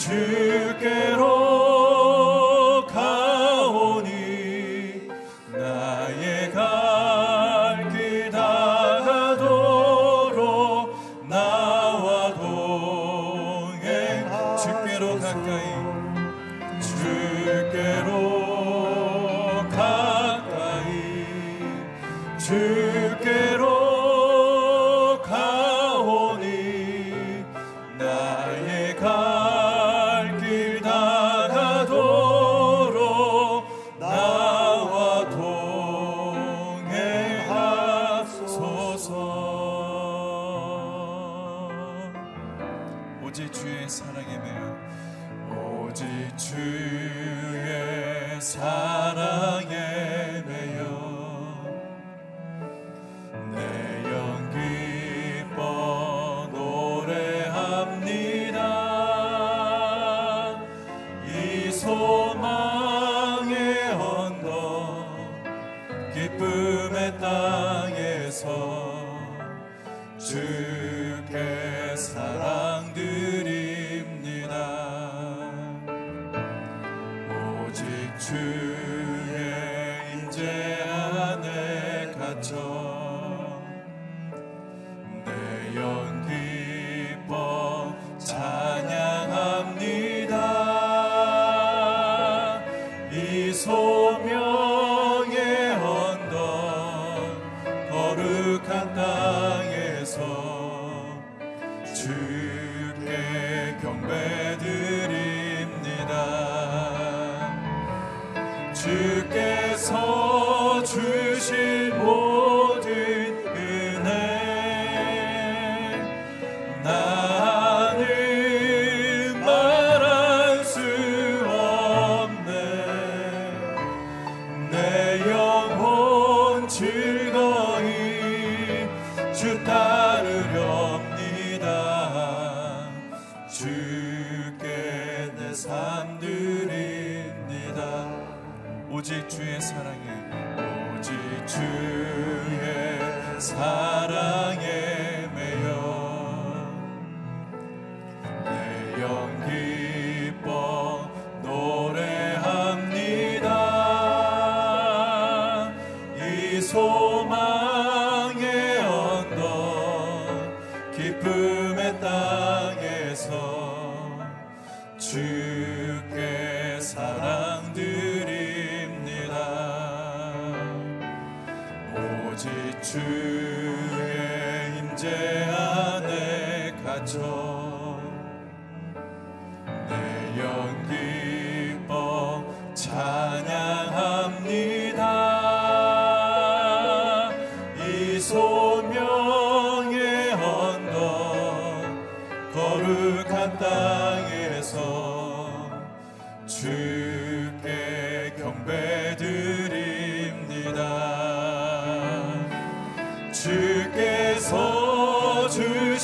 to get 기쁨의 땅에서 주께 주의 사랑에 오직 주의 사랑.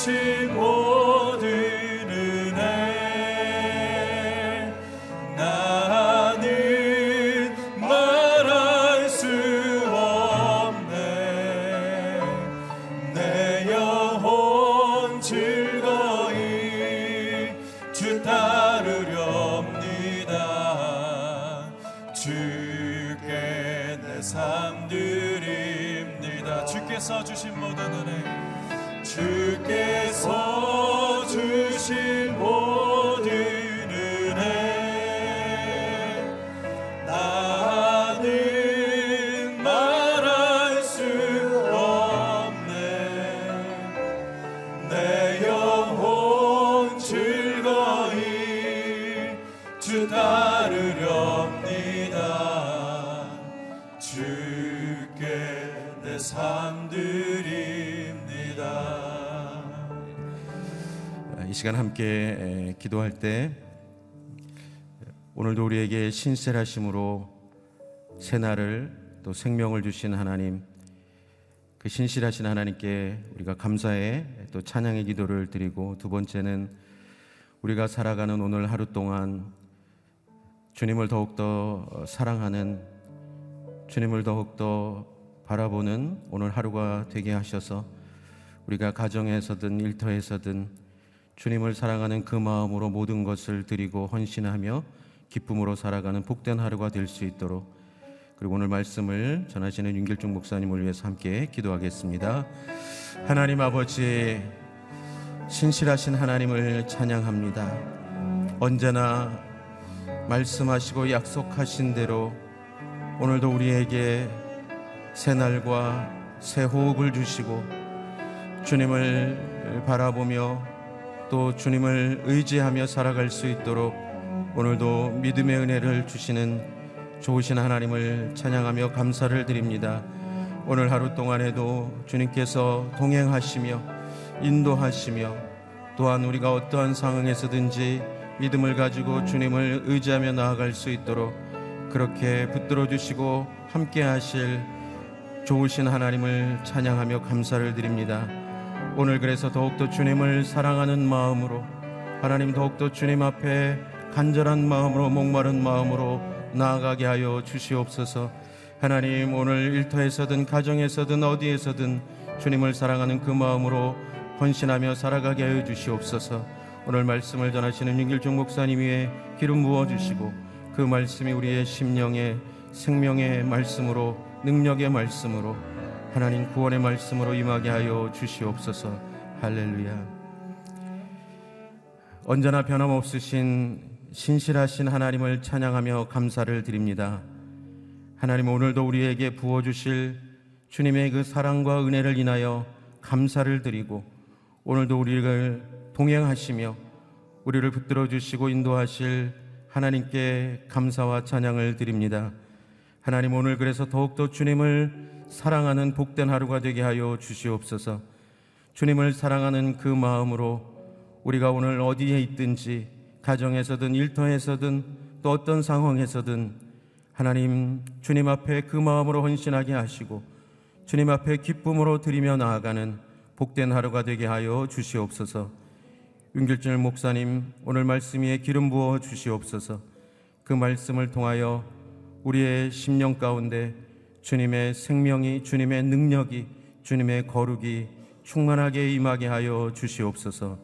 주 이 시간 함께 에, 기도할 때 오늘도 우리에게 신실하심으로 새날을 또 생명을 주신 하나님 그 신실하신 하나님께 우리가 감사의 또 찬양의 기도를 드리고 두 번째는 우리가 살아가는 오늘 하루 동안 주님을 더욱더 사랑하는 주님을 더욱더 바라보는 오늘 하루가 되게 하셔서 우리가 가정에서든 일터에서든 주님을 사랑하는 그 마음으로 모든 것을 드리고 헌신하며 기쁨으로 살아가는 복된 하루가 될 수 있도록 그리고 오늘 말씀을 전하시는 윤길중 목사님을 위해서 함께 기도하겠습니다. 하나님 아버지 신실하신 하나님을 찬양합니다. 언제나 말씀하시고 약속하신 대로 오늘도 우리에게 새 날과 새 호흡을 주시고 주님을 바라보며 또 주님을 의지하며 살아갈 수 있도록 오늘도 믿음의 은혜를 주시는 좋으신 하나님을 찬양하며 감사를 드립니다. 오늘 하루 동안에도 주님께서 동행하시며 인도하시며 또한 우리가 어떠한 상황에서든지 믿음을 가지고 주님을 의지하며 나아갈 수 있도록 그렇게 붙들어 주시고 함께 하실 좋으신 하나님을 찬양하며 감사를 드립니다. 오늘 그래서 더욱더 주님을 사랑하는 마음으로 하나님 더욱더 주님 앞에 간절한 마음으로 목마른 마음으로 나아가게 하여 주시옵소서. 하나님 오늘 일터에서든 가정에서든 어디에서든 주님을 사랑하는 그 마음으로 헌신하며 살아가게 하여 주시옵소서. 오늘 말씀을 전하시는 윤길종 목사님 위에 기름 부어 주시고 그 말씀이 우리의 심령의 생명의 말씀으로 능력의 말씀으로 하나님 구원의 말씀으로 임하게 하여 주시옵소서. 할렐루야. 언제나 변함없으신 신실하신 하나님을 찬양하며 감사를 드립니다. 하나님 오늘도 우리에게 부어 주실 주님의 그 사랑과 은혜를 인하여 감사를 드리고 오늘도 우리를 동행하시며 우리를 붙들어 주시고 인도하실 하나님께 감사와 찬양을 드립니다. 하나님 오늘 그래서 더욱더 주님을 사랑하는 복된 하루가 되게 하여 주시옵소서. 주님을 사랑하는 그 마음으로 우리가 오늘 어디에 있든지 가정에서든 일터에서든 또 어떤 상황에서든 하나님 주님 앞에 그 마음으로 헌신하게 하시고 주님 앞에 기쁨으로 드리며 나아가는 복된 하루가 되게 하여 주시옵소서. 윤길절 목사님 오늘 말씀 위에 기름 부어 주시옵소서. 그 말씀을 통하여 우리의 심령 가운데 주님의 생명이 주님의 능력이 주님의 거룩이 충만하게 임하게 하여 주시옵소서.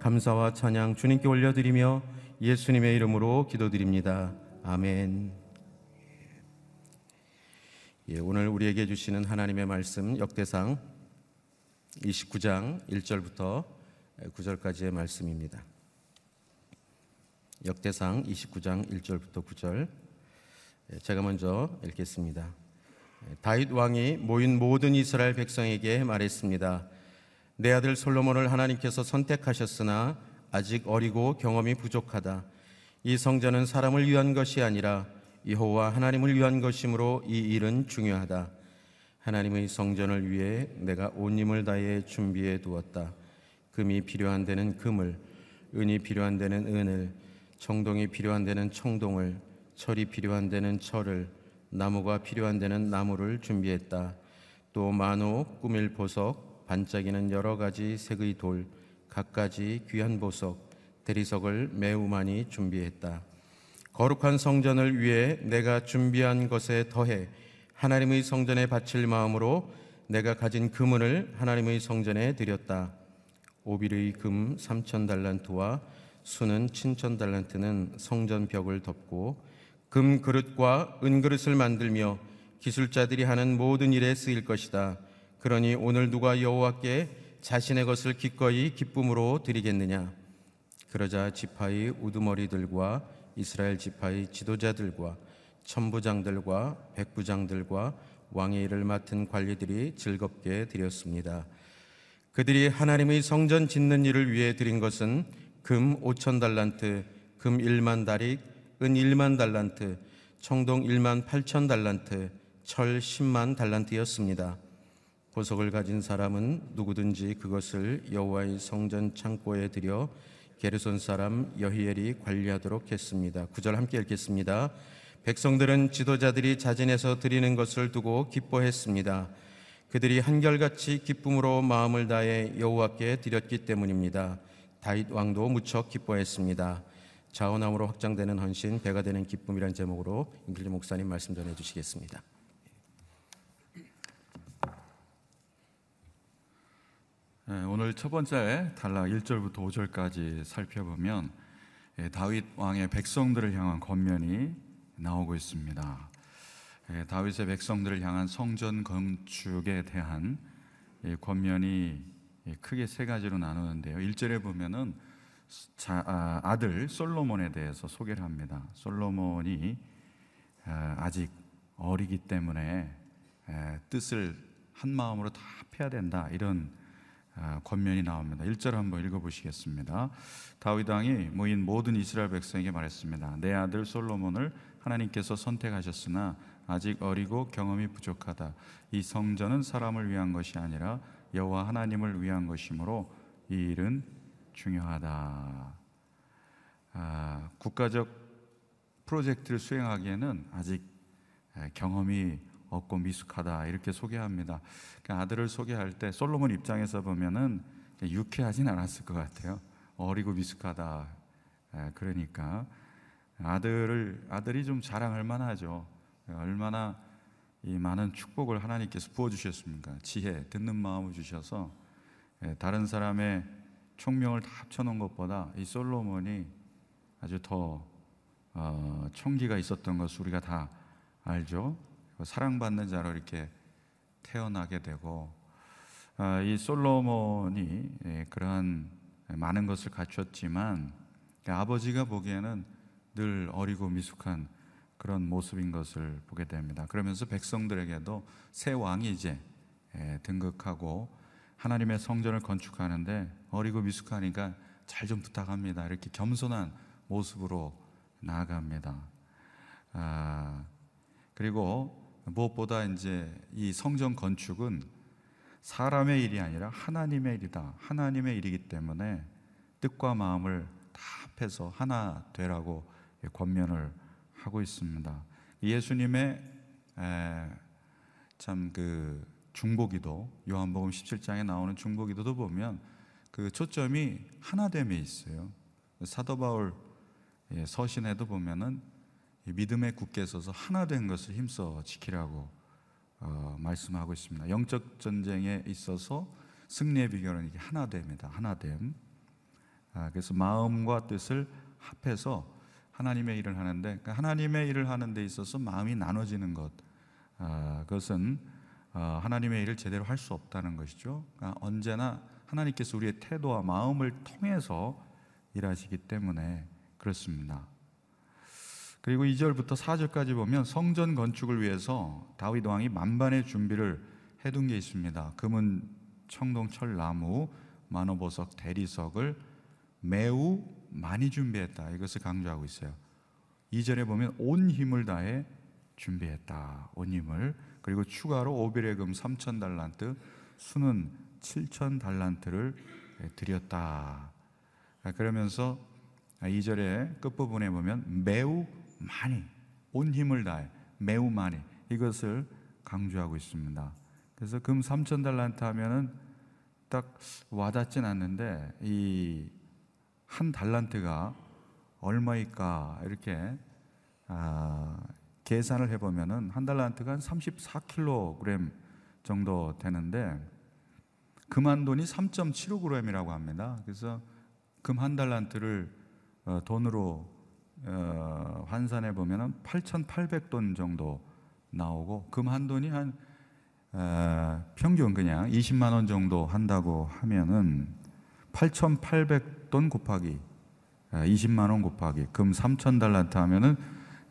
감사와 찬양 주님께 올려드리며 예수님의 이름으로 기도드립니다. 아멘. 예, 오늘 우리에게 주시는 하나님의 말씀 역대상 29장 1절부터 9절까지의 말씀입니다. 역대상 29장 1절부터 9절 예, 제가 먼저 읽겠습니다. 예, 다윗 왕이 모인 모든 이스라엘 백성에게 말했습니다. 내 아들 솔로몬을 하나님께서 선택하셨으나 아직 어리고 경험이 부족하다. 이 성전은 사람을 위한 것이 아니라 여호와 하나님을 위한 것이므로 이 일은 중요하다. 하나님의 성전을 위해 내가 온 힘을 다해 준비해 두었다. 금이 필요한 데는 금을, 은이 필요한 데는 은을, 청동이 필요한 데는 청동을, 철이 필요한 데는 철을, 나무가 필요한 데는 나무를 준비했다. 또 만호, 꾸밀 보석, 반짝이는 여러 가지 색의 돌, 갖가지 귀한 보석, 대리석을 매우 많이 준비했다. 거룩한 성전을 위해 내가 준비한 것에 더해 하나님의 성전에 바칠 마음으로 내가 가진 금은을 하나님의 성전에 드렸다. 오빌의 금 3천 달란트와 수는 7천 달란트는 성전 벽을 덮고 금 그릇과 은 그릇을 만들며 기술자들이 하는 모든 일에 쓰일 것이다. 그러니 오늘 누가 여호와께 자신의 것을 기꺼이 기쁨으로 드리겠느냐? 그러자 지파의 우두머리들과 이스라엘 지파의 지도자들과 천부장들과 백부장들과 왕의 일을 맡은 관리들이 즐겁게 드렸습니다. 그들이 하나님의 성전 짓는 일을 위해 드린 것은 금 5천 달란트, 금 1만 다릭, 은 1만 달란트, 청동 1만 8천 달란트, 철 10만 달란트였습니다. 보석을 가진 사람은 누구든지 그것을 여호와의 성전 창고에 들여 게르손 사람 여히엘이 관리하도록 했습니다. 구절 함께 읽겠습니다. 백성들은 지도자들이 자진해서 드리는 것을 두고 기뻐했습니다. 그들이 한결같이 기쁨으로 마음을 다해 여호와께 드렸기 때문입니다. 다윗 왕도 무척 기뻐했습니다. 자원함으로 확장되는 헌신, 배가 되는 기쁨이란 제목으로 임길리 목사님 말씀 전해 주시겠습니다. 예, 오늘 첫 번째 단락 1절부터 5절까지 살펴보면 예, 다윗 왕의 백성들을 향한 권면이 나오고 있습니다. 예, 다윗의 백성들을 향한 성전 건축에 대한 이 권면이 예, 크게 세 가지로 나누는데요. 1절에 보면은 자, 아, 아들 솔로몬에 대해서 소개를 합니다. 솔로몬이 아, 아직 어리기 때문에 에, 뜻을 한 마음으로 다 합해야 된다 이런 아, 권면이 나옵니다. 1절 한번 읽어보시겠습니다. 다윗 왕이 모인 모든 이스라엘 백성에게 말했습니다. 내 아들 솔로몬을 하나님께서 선택하셨으나 아직 어리고 경험이 부족하다. 이 성전은 사람을 위한 것이 아니라 여호와 하나님을 위한 것이므로 이 일은 중요하다. 아, 국가적 프로젝트를 수행하기에는 아직 에, 경험이 없고 미숙하다 이렇게 소개합니다. 그러니까 아들을 소개할 때 솔로몬 입장에서 보면은 유쾌하진 않았을 것 같아요. 어리고 미숙하다. 에, 그러니까 아들을 아들이 좀 자랑할 만하죠. 얼마나 이 많은 축복을 하나님께서 부어 주셨습니까? 지혜, 듣는 마음을 주셔서 에, 다른 사람의 총명을 다 합쳐놓은 것보다 이 솔로몬이 아주 더 어, 총기가 있었던 것을 우리가 다 알죠. 사랑받는 자로 이렇게 태어나게 되고 아, 이 솔로몬이 예, 그러한 많은 것을 갖췄지만 아버지가 보기에는 늘 어리고 미숙한 그런 모습인 것을 보게 됩니다. 그러면서 백성들에게도 새 왕이 이제 예, 등극하고 하나님의 성전을 건축하는데 어리고 미숙하니까 잘 좀 부탁합니다. 이렇게 겸손한 모습으로 나아갑니다. 아, 그리고 무엇보다 이제 이 성전 건축은 사람의 일이 아니라 하나님의 일이다. 하나님의 일이기 때문에 뜻과 마음을 다 합해서 하나 되라고 권면을 하고 있습니다. 예수님의 참 그 중보기도 요한복음 17장에 나오는 중보기도도 보면 그 초점이 하나됨에 있어요. 사도 바울 예, 서신에도 보면은 믿음에 굳게 서서 하나 된 것을 힘써 지키라고 어, 말씀하고 있습니다. 영적 전쟁에 있어서 승리의 비결은 이게 하나됨이다. 하나됨. 아, 그래서 마음과 뜻을 합해서 하나님의 일을 하는데 그러니까 하나님의 일을 하는 데 있어서 마음이 나눠지는 것 아, 그것은 어, 하나님의 일을 제대로 할 수 없다는 것이죠. 그러니까 언제나 하나님께서 우리의 태도와 마음을 통해서 일하시기 때문에 그렇습니다. 그리고 2절부터 4절까지 보면 성전 건축을 위해서 다윗 왕이 만반의 준비를 해둔 게 있습니다. 금은 청동 철나무, 만호보석, 대리석을 매우 많이 준비했다. 이것을 강조하고 있어요. 2절에 보면 온 힘을 다해 준비했다. 온 힘을. 그리고 추가로 오빌의 금 3천 달란트, 수는 7천 달란트를 드렸다. 아, 그러면서 2절의 끝부분에 보면 매우 많이 온 힘을 다해 매우 많이 이것을 강조하고 있습니다. 그래서 금 3천 달란트 하면은 딱 와닿진 않는데 이 한 달란트가 얼마일까 이렇게 아, 계산을 해보면은 한 달란트가 한 34kg 정도 되는데 금 한 돈이 3.75g이라고 합니다. 그래서 금 한 달란트를 어, 돈으로 어, 환산해 보면은 8,800돈 정도 나오고 금 한 돈이 한 어, 평균 그냥 20만 원 정도 한다고 하면은 8,800돈 곱하기 어, 20만 원 곱하기 금 3천 달란트 하면은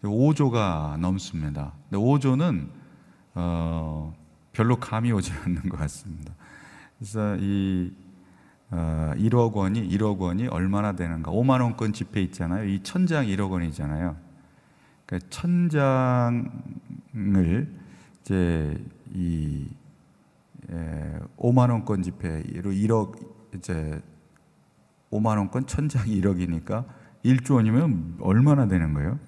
5조가 넘습니다. 근데 5조는 어, 별로 감이 오지 않는 것 같습니다. 그래서 이 어, 1억 원이 1억 원이 얼마나 되는가? 5만 원권 지폐 있잖아요. 이 천장 1억 원이잖아요. 그러니까 천장을 이제 이 에, 5만 원권 지폐로 1억 이제 5만 원권 천장이 1억이니까 1조 원이면 얼마나 되는 거예요?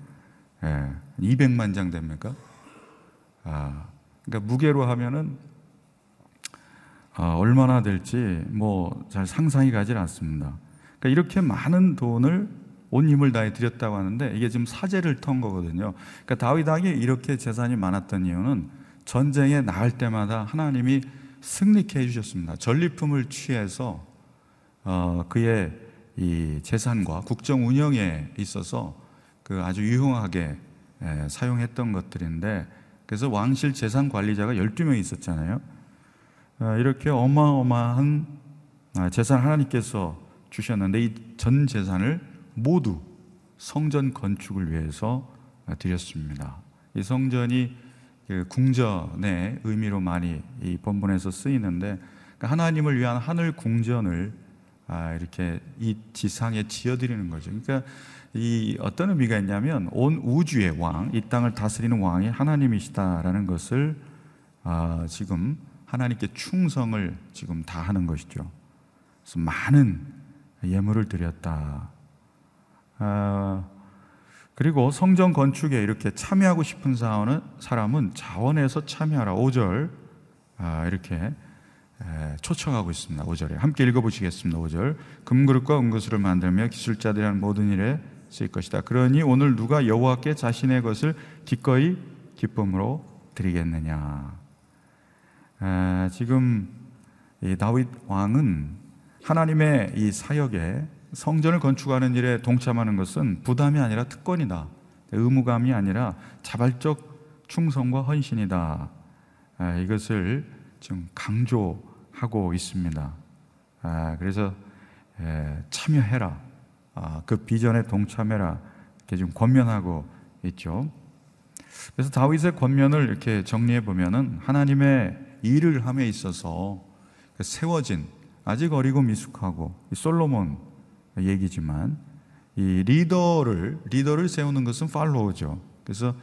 예, 200만 장 됩니까? 아, 그러니까 무게로 하면은 아, 얼마나 될지 뭐 잘 상상이 가질 않습니다. 그러니까 이렇게 많은 돈을 온 힘을 다해 드렸다고 하는데 이게 지금 사제를 턴 거거든요. 그러니까 다윗 왕이 이렇게 재산이 많았던 이유는 전쟁에 나갈 때마다 하나님이 승리케 해주셨습니다. 전리품을 취해서 어, 그의 이 재산과 국정 운영에 있어서 그 아주 유용하게 에, 사용했던 것들인데 그래서 왕실 재산 관리자가 12명 있었잖아요. 어, 이렇게 어마어마한 아, 재산 하나님께서 주셨는데 이 전 재산을 모두 성전 건축을 위해서 아, 드렸습니다. 이 성전이 그 궁전의 의미로 많이 이 본문에서 쓰이는데 그러니까 하나님을 위한 하늘 궁전을 아, 이렇게 이 지상에 지어드리는 거죠. 그러니까 이 어떤 의미가 있냐면 온 우주의 왕, 이 땅을 다스리는 왕이 하나님이시다라는 것을 아, 지금 하나님께 충성을 지금 다 하는 것이죠. 그래서 많은 예물을 드렸다. 아, 그리고 성전 건축에 이렇게 참여하고 싶은 사람은, 자원해서 참여하라. 5절 아, 이렇게 에, 초청하고 있습니다. 5절에 함께 읽어보시겠습니다. 5절 금그릇과 은그릇을 만들며 기술자들이란 모든 일에 쓰일 것이다. 그러니 오늘 누가 여호와께 자신의 것을 기꺼이 기쁨으로 드리겠느냐. 에, 지금 이 다윗 왕은 하나님의 이 사역에 성전을 건축하는 일에 동참하는 것은 부담이 아니라 특권이다. 의무감이 아니라 자발적 충성과 헌신이다. 아, 이것을 지금 강조하고 있습니다. 아, 그래서 에, 참여해라. 아, 그 비전에 동참해라. 이렇게 좀 권면하고 있죠. 그래서 다윗의 권면을 이렇게 정리해 보면은 하나님의 일을 함에 있어서 그 세워진 아직 어리고 미숙하고 이 솔로몬 얘기지만 이 리더를 리더를 세우는 것은 팔로우죠. 그래서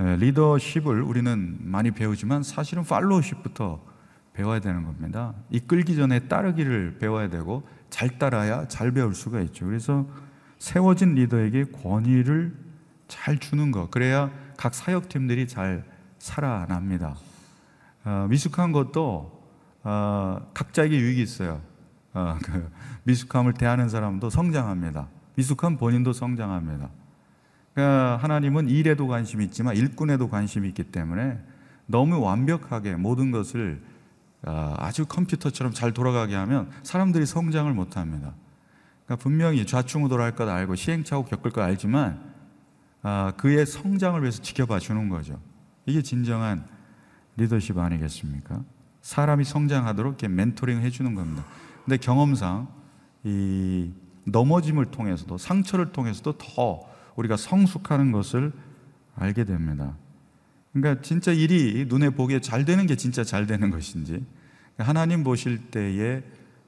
에, 리더십을 우리는 많이 배우지만 사실은 팔로우십부터 배워야 되는 겁니다. 이끌기 전에 따르기를 배워야 되고 잘 따라야 잘 배울 수가 있죠. 그래서 세워진 리더에게 권위를 잘 주는 것 그래야 각 사역팀들이 잘 살아납니다. 어, 미숙한 것도 어, 각자에게 유익이 있어요. 어, 그 미숙함을 대하는 사람도 성장합니다. 미숙한 본인도 성장합니다. 그러니까 하나님은 일에도 관심이 있지만 일꾼에도 관심이 있기 때문에 너무 완벽하게 모든 것을 어, 아주 컴퓨터처럼 잘 돌아가게 하면 사람들이 성장을 못 합니다. 그러니까 분명히 좌충우돌할 것 알고 시행착오 겪을 것 알지만 아, 그의 성장을 위해서 지켜봐 주는 거죠. 이게 진정한 리더십 아니겠습니까? 사람이 성장하도록 이렇게 멘토링 해주는 겁니다. 근데 경험상 이 넘어짐을 통해서도 상처를 통해서도 더 우리가 성숙하는 것을 알게 됩니다. 그러니까 진짜 일이 눈에 보기에 잘 되는 게 진짜 잘 되는 것인지 하나님 보실 때에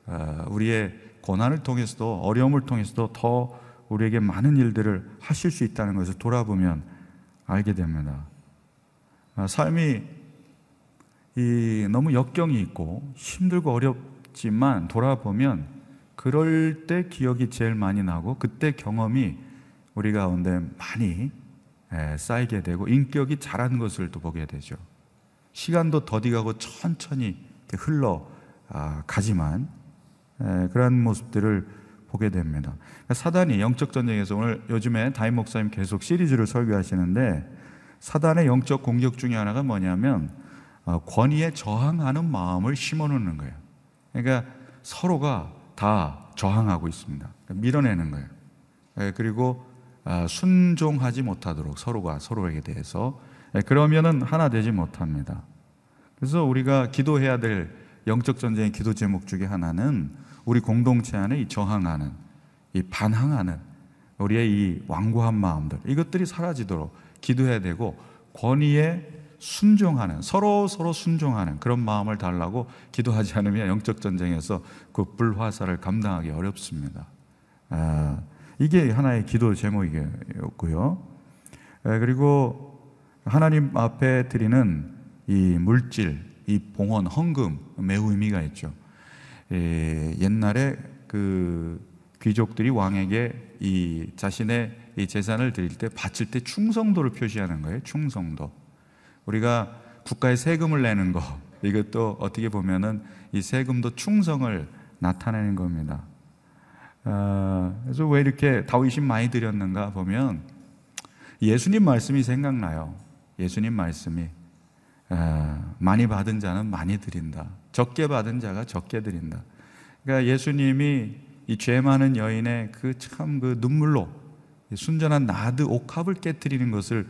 어, 우리의 고난을 통해서도 어려움을 통해서도 더 우리에게 많은 일들을 하실 수 있다는 것을 돌아보면 알게 됩니다. 아, 삶이 이 너무 역경이 있고 힘들고 어렵지만 돌아보면 그럴 때 기억이 제일 많이 나고 그때 경험이 우리 가운데 많이 에, 쌓이게 되고 인격이 자란 것을 또 보게 되죠. 시간도 더디가고 천천히 흘러 아, 가지만 에, 그러한 모습들을 보게 됩니다. 사단이 영적 전쟁에서 오늘 요즘에 다임 목사님 계속 시리즈를 설교하시는데 사단의 영적 공격 중에 하나가 뭐냐면 어, 권위에 저항하는 마음을 심어놓는 거예요. 그러니까 서로가 다 저항하고 있습니다. 그러니까 밀어내는 거예요. 예, 그리고 아, 순종하지 못하도록 서로가 서로에게 대해서 예, 그러면은 하나 되지 못합니다. 그래서 우리가 기도해야 될 영적 전쟁의 기도 제목 중에 하나는 우리 공동체 안에 이 저항하는 이 반항하는 우리의 이 완고한 마음들 이것들이 사라지도록 기도해야 되고 권위에 순종하는 서로 서로 순종하는 그런 마음을 달라고 기도하지 않으면 영적 전쟁에서 그 불화살을 감당하기 어렵습니다. 아, 이게 하나의 기도 제목이었고요. 에, 그리고 하나님 앞에 드리는 이 물질, 이 봉헌, 헌금 매우 의미가 있죠. 에, 옛날에 그 귀족들이 왕에게 이 자신의 이 재산을 드릴 때 바칠 때 충성도를 표시하는 거예요. 충성도. 우리가 국가에 세금을 내는 거 이것도 어떻게 보면은 이 세금도 충성을 나타내는 겁니다. 어, 그래서 왜 이렇게 다윗이 많이 드렸는가 보면 예수님 말씀이 생각나요. 예수님 말씀이 어, 많이 받은 자는 많이 드린다. 적게 받은 자가 적게 드린다. 그러니까 예수님이 이 죄 많은 여인의 그 참그 눈물로 순전한 나드 옥합을 깨뜨리는 것을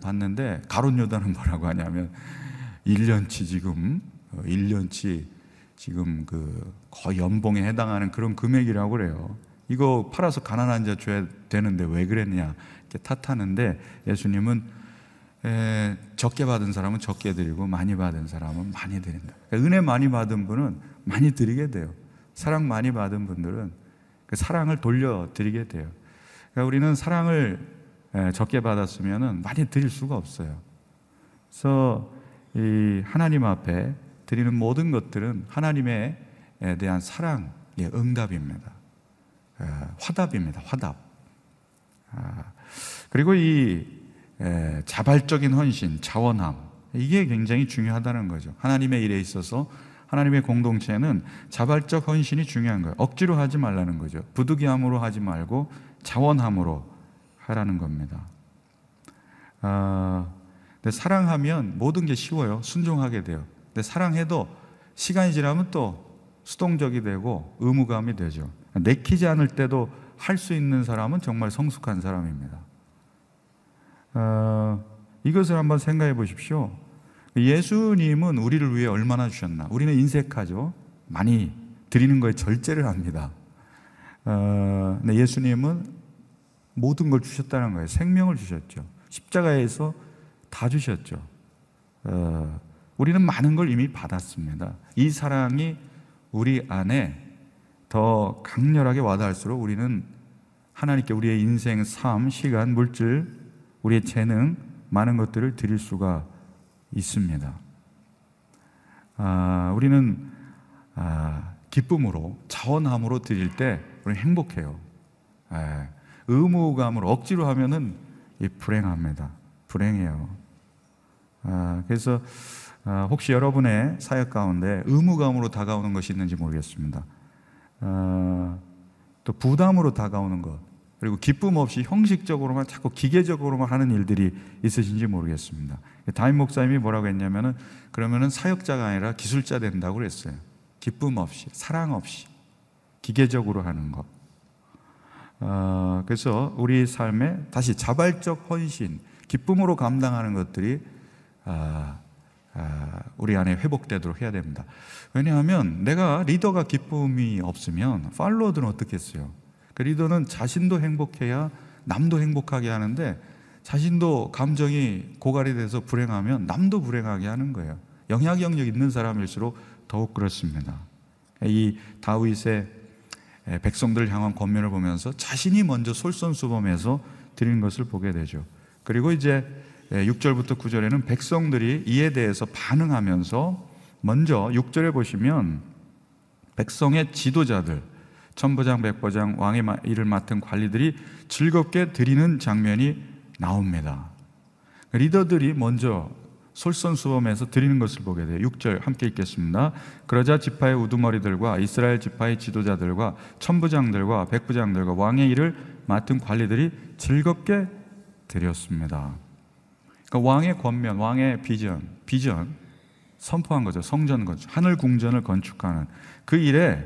봤는데 가론 요단은 뭐라고 하냐면 1년치 지금 1년치 지금 그 거의 연봉에 해당하는 그런 금액이라고 그래요. 이거 팔아서 가난한 자 줘야 되는데 왜 그랬냐 이렇게 탓하는데 예수님은 에, 적게 받은 사람은 적게 드리고 많이 받은 사람은 많이 드린다. 그러니까 은혜 많이 받은 분은 많이 드리게 돼요. 사랑 많이 받은 분들은 그 사랑을 돌려 드리게 돼요. 그러니까 우리는 사랑을 적게 받았으면 많이 드릴 수가 없어요. 그래서 이 하나님 앞에 드리는 모든 것들은 하나님에 대한 사랑의 응답입니다. 화답입니다. 화답. 아, 그리고 이 자발적인 헌신, 자원함 이게 굉장히 중요하다는 거죠. 하나님의 일에 있어서 하나님의 공동체는 자발적 헌신이 중요한 거예요. 억지로 하지 말라는 거죠. 부득이함으로 하지 말고 자원함으로 하라는 겁니다. 아, 근데 사랑하면 모든 게 쉬워요. 순종하게 돼요. 근데 사랑해도 시간이 지나면 또 수동적이 되고 의무감이 되죠. 내키지 않을 때도 할 수 있는 사람은 정말 성숙한 사람입니다. 어, 이것을 한번 생각해 보십시오. 예수님은 우리를 위해 얼마나 주셨나? 우리는 인색하죠. 많이 드리는 거에 절제를 합니다. 어, 근데 예수님은 모든 걸 주셨다는 거예요. 생명을 주셨죠. 십자가에서 다 주셨죠. 어, 우리는 많은 걸 이미 받았습니다. 이 사랑이 우리 안에 더 강렬하게 와닿을수록 우리는 하나님께 우리의 인생, 삶, 시간, 물질, 우리의 재능, 많은 것들을 드릴 수가 있습니다. 아, 우리는 아, 기쁨으로, 자원함으로 드릴 때 우리 행복해요. 예, 의무감으로 억지로 하면은 불행합니다. 불행해요. 아, 그래서 아, 혹시 여러분의 사역 가운데 의무감으로 다가오는 것이 있는지 모르겠습니다. 아, 또 부담으로 다가오는 것, 그리고 기쁨 없이 형식적으로만 자꾸 기계적으로만 하는 일들이 있으신지 모르겠습니다. 다임 목사님이 뭐라고 했냐면은 그러면은 사역자가 아니라 기술자 된다고 그랬어요. 기쁨 없이, 사랑 없이, 기계적으로 하는 것. 어, 그래서 우리 삶에 다시 자발적 헌신, 기쁨으로 감당하는 것들이 아, 아, 우리 안에 회복되도록 해야 됩니다. 왜냐하면 내가 리더가 기쁨이 없으면 팔로워들은 어떻겠어요? 그 리더는 자신도 행복해야 남도 행복하게 하는데 자신도 감정이 고갈이 돼서 불행하면 남도 불행하게 하는 거예요. 영향력 있는 사람일수록 더욱 그렇습니다. 이 다윗의 백성들 향한 권면을 보면서 자신이 먼저 솔선수범해서 드리는 것을 보게 되죠. 그리고 이제 6절부터 9절에는 백성들이 이에 대해서 반응하면서 먼저 6절에 보시면 백성의 지도자들, 천부장, 백부장, 왕의 마- 일을 맡은 관리들이 즐겁게 드리는 장면이 나옵니다. 리더들이 먼저 솔선수범해서 드리는 것을 보게 돼요. 6절 함께 읽겠습니다. 그러자 지파의 우두머리들과 이스라엘 지파의 지도자들과 천부장들과 백부장들과 왕의 일을 맡은 관리들이 즐겁게 드렸습니다. 그러니까 왕의 권면, 왕의 비전, 비전 선포한 거죠. 성전 건축, 하늘 궁전을 건축하는 그 일에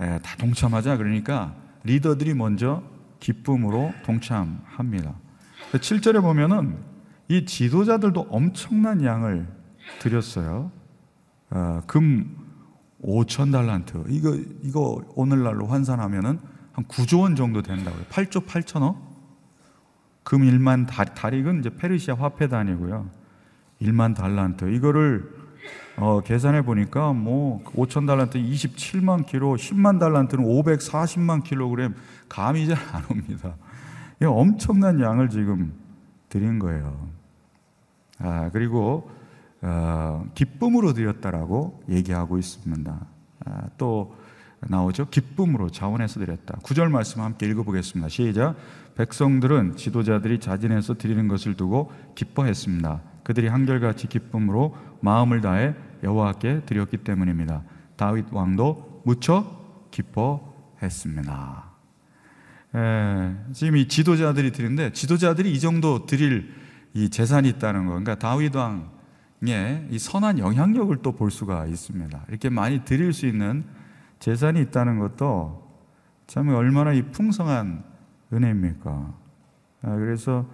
에, 다 동참하자 그러니까 리더들이 먼저 기쁨으로 동참합니다. 7절에 보면은 이 지도자들도 엄청난 양을 드렸어요. 어, 금 5천 달란트. 이거 이거 오늘날로 환산하면은 한 9조 원 정도 된다고요. 8조 8천억. 금 1만 달, 달익은 이제 페르시아 화폐 단위고요. 1만 달란트. 이거를 어, 계산해 보니까 뭐 5천 달란트 27만 킬로, 10만 달란트는 540만 킬로그램 감이 잘 안 옵니다. 이 엄청난 양을 지금 드린 거예요. 아, 그리고 어, 기쁨으로 드렸다라고 얘기하고 있습니다. 아, 또 나오죠. 기쁨으로 자원해서 드렸다. 구절 말씀 함께 읽어보겠습니다. 시작. 백성들은 지도자들이 자진해서 드리는 것을 두고 기뻐했습니다. 그들이 한결같이 기쁨으로 마음을 다해 여호와께 드렸기 때문입니다. 다윗 왕도 무척 기뻐했습니다. 에, 지금 이 지도자들이 드리는데 지도자들이 이 정도 드릴 이 재산이 있다는 거. 그러니까 다윗 왕의 이 선한 영향력을 또 볼 수가 있습니다. 이렇게 많이 드릴 수 있는 재산이 있다는 것도 참 얼마나 이 풍성한 은혜입니까? 아, 그래서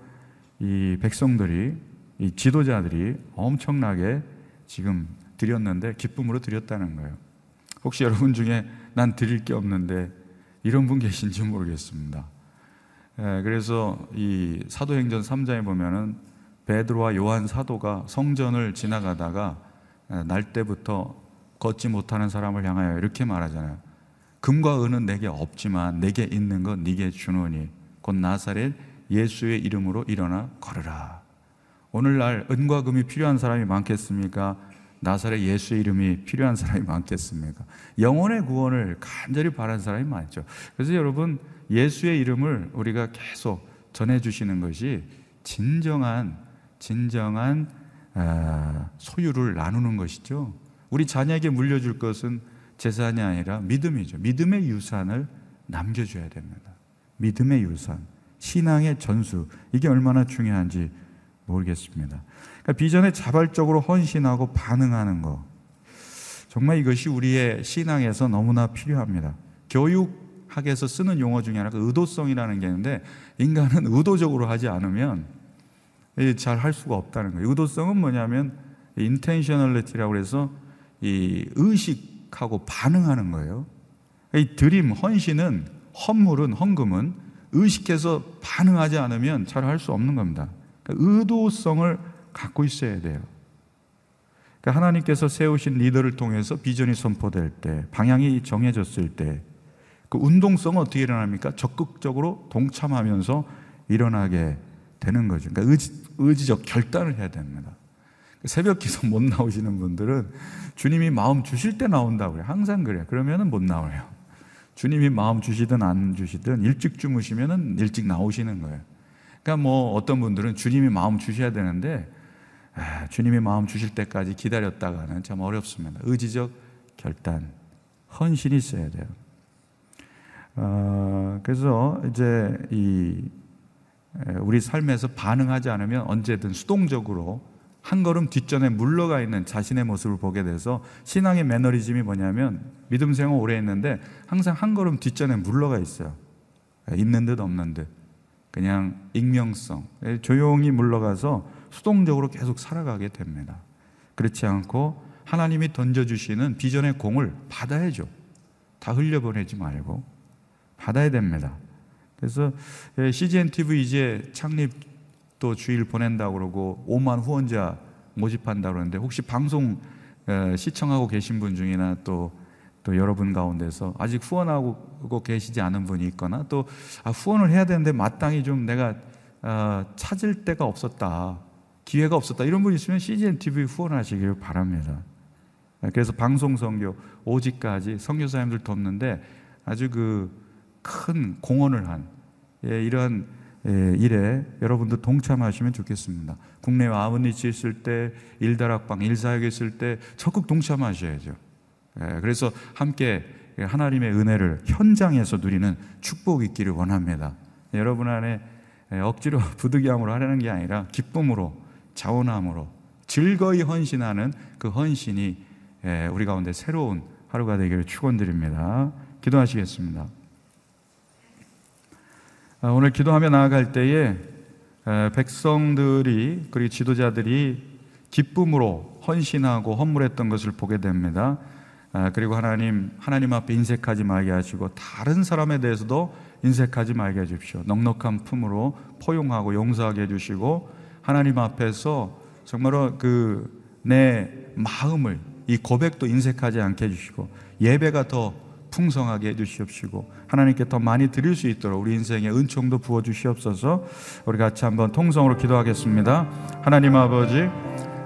이 백성들이 이 지도자들이 엄청나게 지금 드렸는데 기쁨으로 드렸다는 거예요. 혹시 여러분 중에 난 드릴 게 없는데 이런 분 계신지 모르겠습니다. 예, 그래서 이 사도행전 3장에 보면은 베드로와 요한 사도가 성전을 지나가다가 예, 날 때부터 걷지 못하는 사람을 향하여 이렇게 말하잖아요. 금과 은은 내게 없지만 내게 있는 건 네게 주노니 곧 나사렛 예수의 이름으로 일어나 걸으라. 오늘날 은과 금이 필요한 사람이 많겠습니까? 나사렛 예수의 이름이 필요한 사람이 많겠습니까? 영혼의 구원을 간절히 바라는 사람이 많죠. 그래서 여러분 예수의 이름을 우리가 계속 전해 주시는 것이 진정한 진정한 아, 소유를 나누는 것이죠. 우리 자녀에게 물려줄 것은 재산이 아니라 믿음이죠. 믿음의 유산을 남겨줘야 됩니다. 믿음의 유산, 신앙의 전수 이게 얼마나 중요한지 모르겠습니다. 그러니까 비전에 자발적으로 헌신하고 반응하는 거 정말 이것이 우리의 신앙에서 너무나 필요합니다. 교육 학에서 쓰는 용어 중에 하나가 의도성이라는 게 있는데 인간은 의도적으로 하지 않으면 잘 할 수가 없다는 거예요. 의도성은 뭐냐면 인텐셔널리티라고 해서 이 의식하고 반응하는 거예요. 이 드림, 헌신은 헌물은 헌금은 의식해서 반응하지 않으면 잘 할 수 없는 겁니다. 그러니까 의도성을 갖고 있어야 돼요. 그러니까 하나님께서 세우신 리더를 통해서 비전이 선포될 때, 방향이 정해졌을 때, 그 운동성은 어떻게 일어납니까? 적극적으로 동참하면서 일어나게 되는 거죠. 그러니까 의지, 의지 적 결단을 해야 됩니다. 새벽 기도 못 나오시는 분들은 주님이 마음 주실 때 나온다고 그래요. 항상 그래요. 그러면은 못 나와요. 주님이 마음 주시든 안 주시든 일찍 주무시면은 일찍 나오시는 거예요. 그러니까 뭐 어떤 분들은 주님이 마음 주셔야 되는데 아, 주님이 마음 주실 때까지 기다렸다가는 참 어렵습니다. 의지적 결단, 헌신이 있어야 돼요. 어, 그래서 이제 이 우리 삶에서 반응하지 않으면 언제든 수동적으로 한 걸음 뒷전에 물러가 있는 자신의 모습을 보게 돼서 신앙의 매너리즘이 뭐냐면 믿음 생활 오래 했는데 항상 한 걸음 뒷전에 물러가 있어요. 있는 듯 없는 듯. 그냥 익명성. 조용히 물러가서 수동적으로 계속 살아가게 됩니다. 그렇지 않고 하나님이 던져주시는 비전의 공을 받아야죠. 다 흘려보내지 말고 받아야 됩니다. 그래서 CGN TV 이제 창립 또 주일 보낸다고 그러고 5만 후원자 모집한다고 그러는데 혹시 방송 시청하고 계신 분 중이나 또, 또 여러분 가운데서 아직 후원하고 계시지 않은 분이 있거나 또 아, 후원을 해야 되는데 마땅히 좀 내가 아, 찾을 데가 없었다. 기회가 없었다. 이런 분 있으면 CGN TV 후원하시길 바랍니다. 그래서 방송 선교 오직까지 선교사님들 돕는데 아주 그 큰 공헌을 한 예, 이러한 예, 일에 여러분도 동참하시면 좋겠습니다. 국내 아버니치 있을 때, 일다락방, 일사역 있을 때 적극 동참하셔야죠. 예, 그래서 함께 하나님의 은혜를 현장에서 누리는 축복이 있기를 원합니다. 여러분 안에 예, 억지로 부득이함으로 하려는 게 아니라 기쁨으로, 자원함으로, 즐거이 헌신하는 그 헌신이 예, 우리 가운데 새로운 하루가 되기를 축원드립니다. 기도하시겠습니다. 아, 오늘 기도하며 나아갈 때에 백성들이 그리고 지도자들이 기쁨으로 헌신하고 헌물했던 것을 보게 됩니다. 아, 그리고 하나님 하나님 앞에 인색하지 말게 하시고 다른 사람에 대해서도 인색하지 말게 해 주십시오. 넉넉한 품으로 포용하고 용서하게 해 주시고 하나님 앞에서 정말로 그 내 마음을 이 고백도 인색하지 않게 해 주시고 예배가 더 풍성하게 해주시옵시고 하나님께 더 많이 드릴 수 있도록 우리 인생에 은총도 부어 주시옵소서. 우리 같이 한번 통성으로 기도하겠습니다. 하나님 아버지,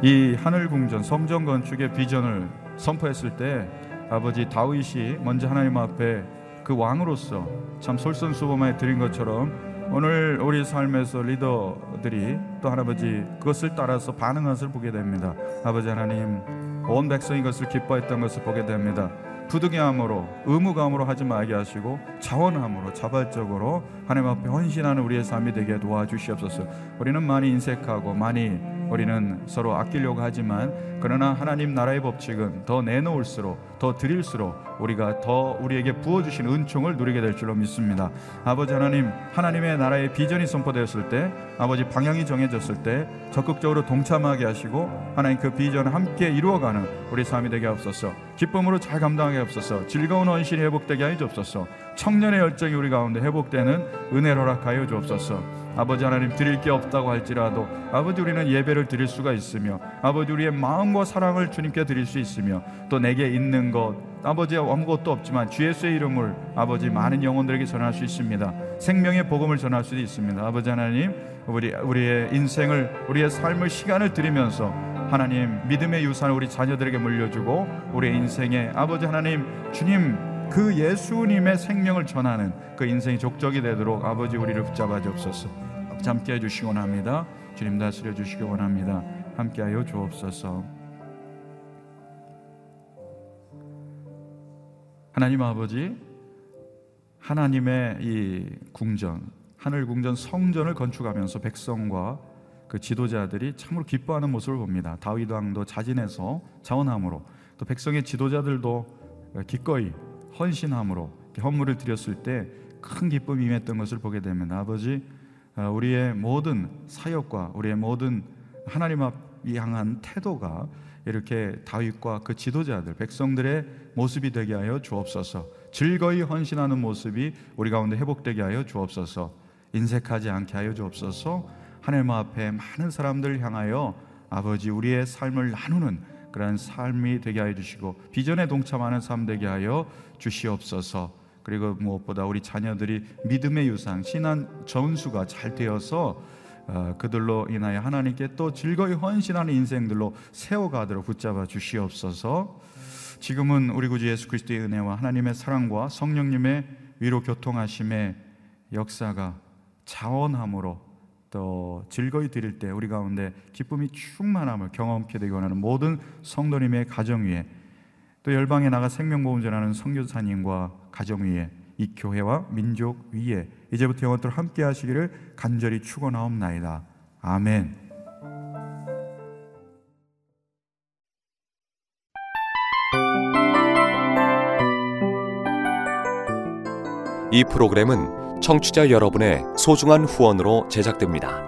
이 하늘 궁전 성전 건축의 비전을 선포했을 때 아버지 다윗이 먼저 하나님 앞에 그 왕으로서 참 솔선수범해 드린 것처럼 오늘 우리 삶에서 리더들이 또 할아버지 그것을 따라서 반응한 것을 보게 됩니다. 아버지 하나님 온 백성이 것을 기뻐했던 것을 보게 됩니다. 부득이함으로 의무감으로 하지 말게 하시고 자원함으로 자발적으로 하나님 앞에 헌신하는 우리의 삶이 되게 도와주시옵소서. 우리는 많이 인색하고 많이 우리는 서로 아끼려고 하지만 그러나 하나님 나라의 법칙은 더 내놓을수록 더 드릴수록 우리가 더 우리에게 부어주신 은총을 누리게 될 줄로 믿습니다. 아버지 하나님 하나님의 나라의 비전이 선포되었을 때 아버지 방향이 정해졌을 때 적극적으로 동참하게 하시고 하나님 그 비전을 함께 이루어가는 우리 삶이 되게 하옵소서. 기쁨으로 잘 감당하게 하옵소서. 즐거운 헌신이 회복되게 하여 주옵소서. 청년의 열정이 우리 가운데 회복되는 은혜를 허락하여 주옵소서 아버지 하나님 드릴 게 없다고 할지라도 아버지 우리는 예배를 드릴 수가 있으며 아버지 우리의 마음과 사랑을 주님께 드릴 수 있으며 또 내게 있는 것 아버지 아무것도 없지만 주 예수의 이름을 아버지 많은 영혼들에게 전할 수 있습니다. 생명의 복음을 전할 수도 있습니다. 아버지 하나님 우리 우리의 인생을 우리의 삶을 시간을 드리면서 하나님 믿음의 유산을 우리 자녀들에게 물려주고 우리의 인생에 아버지 하나님 주님 그 예수님의 생명을 전하는 그 인생의 족적이 되도록 아버지 우리를 붙잡아 주옵소서. 함께 해주시기 원합니다. 주님 다스려 주시기 원합니다. 함께하여 주옵소서. 하나님 아버지, 하나님의 이 궁전, 하늘 궁전 성전을 건축하면서 백성과 그 지도자들이 참으로 기뻐하는 모습을 봅니다. 다윗 왕도 자진해서 자원함으로 또 백성의 지도자들도 기꺼이 헌신함으로 헌물을 드렸을 때 큰 기쁨이 임했던 것을 보게 됩니다. 아버지 어, 우리의 모든 사역과 우리의 모든 하나님 앞 향한 태도가 이렇게 다윗과 그 지도자들 백성들의 모습이 되게 하여 주옵소서. 즐거이 헌신하는 모습이 우리 가운데 회복되게 하여 주옵소서. 인색하지 않게 하여 주옵소서. 하나님 앞에 많은 사람들 향하여 아버지 우리의 삶을 나누는 그런 삶이 되게 하여 주시고 비전에 동참하는 삶 되게 하여 주시옵소서. 그리고 무엇보다 우리 자녀들이 믿음의 유산, 신한 전수가 잘 되어서 어, 그들로 인하여 하나님께 또 즐거이 헌신하는 인생들로 세워가도록 붙잡아 주시옵소서. 지금은 우리 구주 예수 그리스도의 은혜와 하나님의 사랑과 성령님의 위로 교통하심의 역사가 자원함으로 또 즐거이 드릴 때 우리 가운데 기쁨이 충만함을 경험케 되기 원하는 모든 성도님의 가정 위에 또 열방에 나가 생명보험 전하는 성교사님과 가정 위에 이 교회와 민족 위에 이제부터 영원토록 함께 하시기를 간절히 축원하옵나이다. 아멘. 이 프로그램은 청취자 여러분의 소중한 후원으로 제작됩니다.